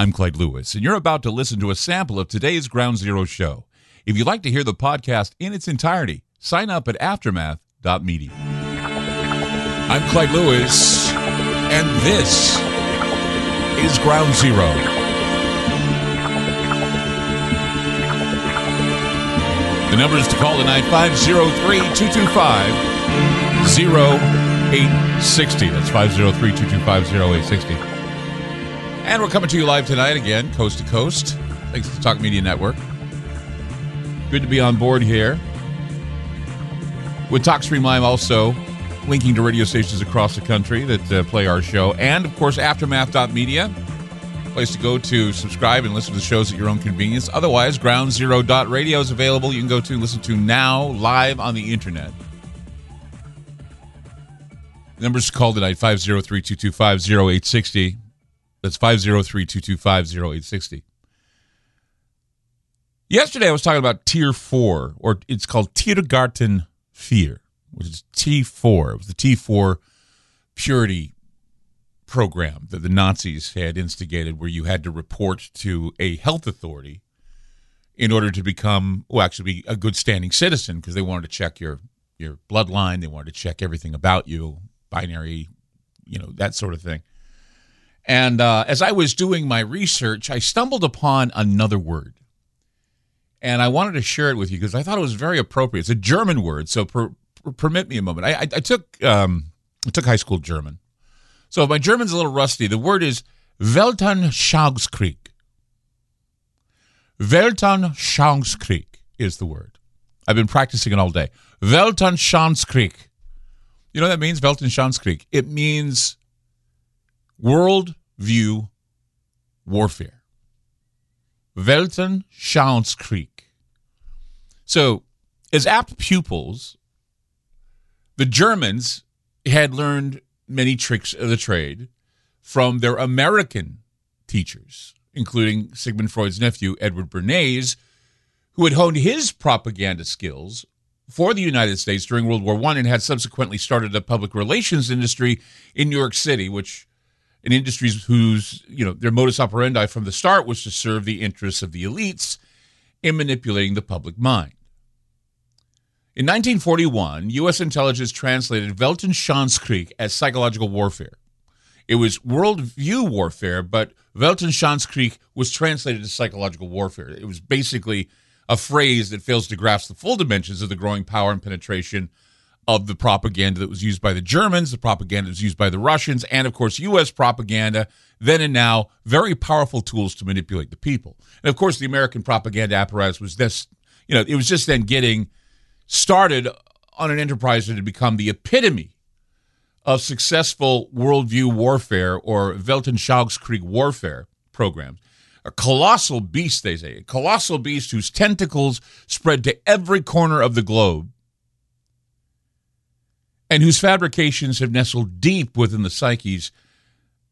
I'm Clyde Lewis, and you're about to listen to a sample of today's Ground Zero show. If you'd like to hear the podcast in its entirety, sign up at aftermath.media. I'm Clyde Lewis, and this is Ground Zero. The numbers to call tonight 503 225 0860. That's 503 225 0860. And we're coming to you live tonight again, coast to coast. Thanks to Talk Media Network. Good to be on board here. With TalkStream Live also linking to radio stations across the country that uh, play our show. And, of course, Aftermath.media, place to go to subscribe and listen to the shows at your own convenience. Otherwise, groundzero.radio is available. You can go to listen to now live on the internet. The numbers call tonight 503 225 0860. That's 503 225 0860. Yesterday, I was talking about Tier 4, or it's called Tiergarten Vier, which is T4. It was the T4 purity program that the Nazis had instigated, where you had to report to a health authority in order to become, well, actually be a good standing citizen because they wanted to check your, your bloodline, they wanted to check everything about you, binary, you know, that sort of thing. And uh, as I was doing my research, I stumbled upon another word. And I wanted to share it with you because I thought it was very appropriate. It's a German word, so per, per, permit me a moment. I, I, I took um, I took high school German, so my German's a little rusty. The word is Weltanschauungskrieg. Weltanschauungskrieg is the word. I've been practicing it all day. Weltanschauungskrieg. You know what that means? Weltanschauungskrieg. It means world view warfare. Weltanschauungskrieg. So, as apt pupils, the Germans had learned many tricks of the trade from their American teachers, including Sigmund Freud's nephew, Edward Bernays, who had honed his propaganda skills for the United States during World War I and had subsequently started a public relations industry in New York City, which an industry whose you know their modus operandi from the start was to serve the interests of the elites in manipulating the public mind. In 1941, U.S. intelligence translated Weltanschauungskrieg as psychological warfare. It was worldview warfare, but Weltanschauungskrieg was translated as psychological warfare. It was basically a phrase that fails to grasp the full dimensions of the growing power and penetration of the propaganda that was used by the Germans, the propaganda that was used by the Russians, and of course, U.S. propaganda, then and now, very powerful tools to manipulate the people. And of course, the American propaganda apparatus was this, you know, it was just then getting started on an enterprise that had become the epitome of successful worldview warfare or Weltanschauungskrieg warfare programs. A colossal beast, they say, a colossal beast whose tentacles spread to every corner of the globe and whose fabrications have nestled deep within the psyches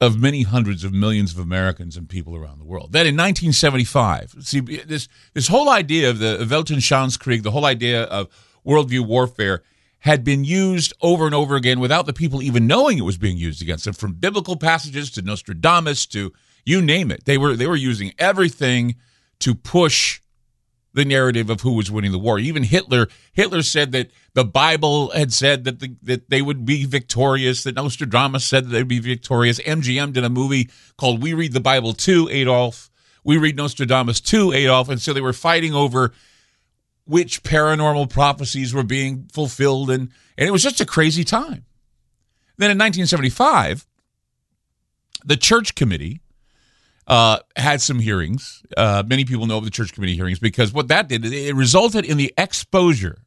of many hundreds of millions of Americans and people around the world. That in 1975, see this this whole idea of the Weltanschauungskrieg, the whole idea of worldview warfare, had been used over and over again without the people even knowing it was being used against them. From biblical passages to Nostradamus to you name it, they were they were using everything to push the narrative of who was winning the war. Even Hitler Hitler said that the Bible had said that the, that they would be victorious. That Nostradamus said that they'd be victorious. MGM did a movie called We Read the Bible Too, Adolf. We read Nostradamus too, Adolf, and so they were fighting over which paranormal prophecies were being fulfilled, and and it was just a crazy time. Then in 1975, the church committee uh, had some hearings. Uh, many people know of the church committee hearings because what that did, it resulted in the exposure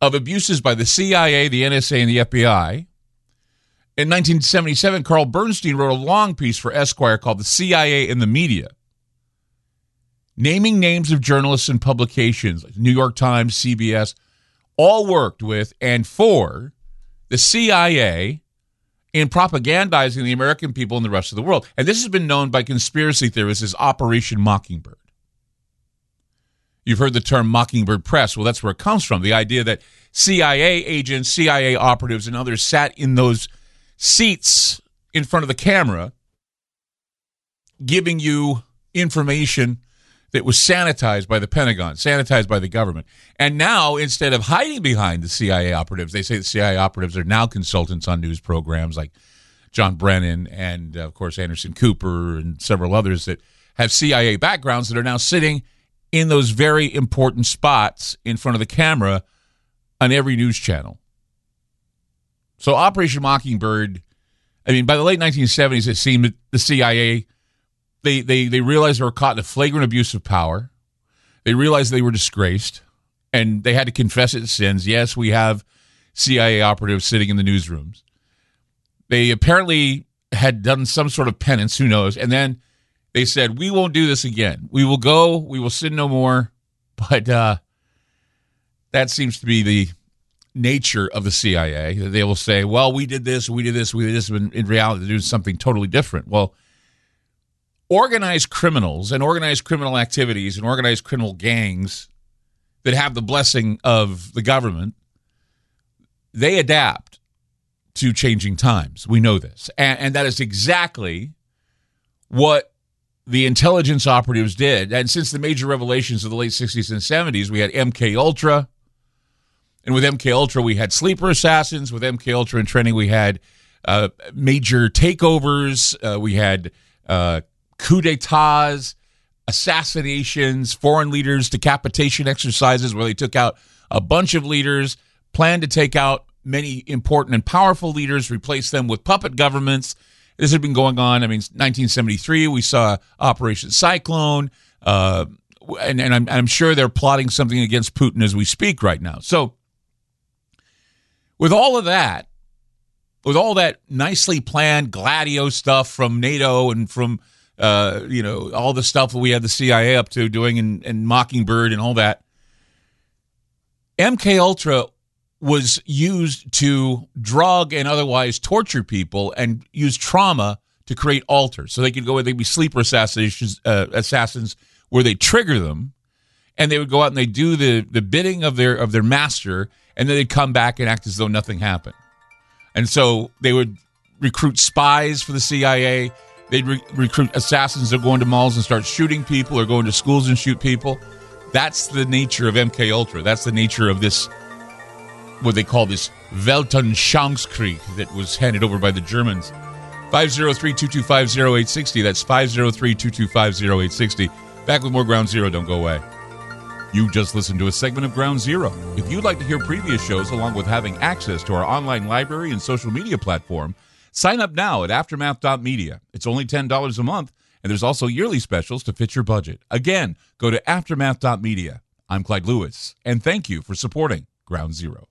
of abuses by the CIA, the NSA, and the FBI. In 1977, Carl Bernstein wrote a long piece for Esquire called The CIA and the Media, naming names of journalists and publications, like New York Times, CBS, all worked with and for the CIA in propagandizing the American people and the rest of the world. And this has been known by conspiracy theorists as Operation Mockingbird. You've heard the term Mockingbird Press. Well, that's where it comes from. The idea that CIA agents, CIA operatives, and others sat in those seats in front of the camera giving you information that was sanitized by the Pentagon, sanitized by the government. And now, instead of hiding behind the CIA operatives, they say the CIA operatives are now consultants on news programs like John Brennan and, uh, of course, Anderson Cooper and several others that have CIA backgrounds that are now sitting in those very important spots in front of the camera on every news channel. So, Operation Mockingbird, I mean, by the late 1970s, it seemed that the CIA they they they realized they were caught in a flagrant abuse of power. They realized they were disgraced, and they had to confess its sins. Yes, we have CIA operatives sitting in the newsrooms. They apparently had done some sort of penance. Who knows? And then they said, "We won't do this again. We will go. We will sin no more." But uh, that seems to be the nature of the CIA. They will say, "Well, we did this. We did this. We did this." When in reality, they're doing something totally different. Well organized criminals and organized criminal activities and organized criminal gangs that have the blessing of the government, they adapt to changing times. We know this. And, and, that is exactly what the intelligence operatives did. And since the major revelations of the late 60s and 70s, we had MK Ultra. And with MK Ultra, we had sleeper assassins. With MK Ultra in training, we had uh, major takeovers. Uh, we had uh, coup d'etats, assassinations, foreign leaders, decapitation exercises where they took out a bunch of leaders, planned to take out many important and powerful leaders, replace them with puppet governments. This had been going on. I mean, 1973, we saw Operation Cyclone, uh, and, and I'm, I'm sure they're plotting something against Putin as we speak right now. So, with all of that, with all that nicely planned Gladio stuff from NATO and from uh, you know, all the stuff that we had the CIA up to doing and, and Mockingbird and all that. MK Ultra was used to drug and otherwise torture people and use trauma to create alters. So they could go, they'd be sleeper assassinations, uh, assassins where they trigger them and they would go out and they do the, the bidding of their, of their master and then they'd come back and act as though nothing happened. And so they would recruit spies for the CIA They'd re- recruit assassins that go into malls and start shooting people or go into schools and shoot people. That's the nature of MK Ultra. That's the nature of this what they call this Weltanschauungskrieg that was handed over by the Germans. 503-225-0860. That's 503-225-0860. Back with more Ground Zero. Don't go away. You just listened to a segment of Ground Zero. If you'd like to hear previous shows along with having access to our online library and social media platform, Sign up now at aftermath.media. It's only $10 a month, and there's also yearly specials to fit your budget. Again, go to aftermath.media. I'm Clyde Lewis, and thank you for supporting Ground Zero.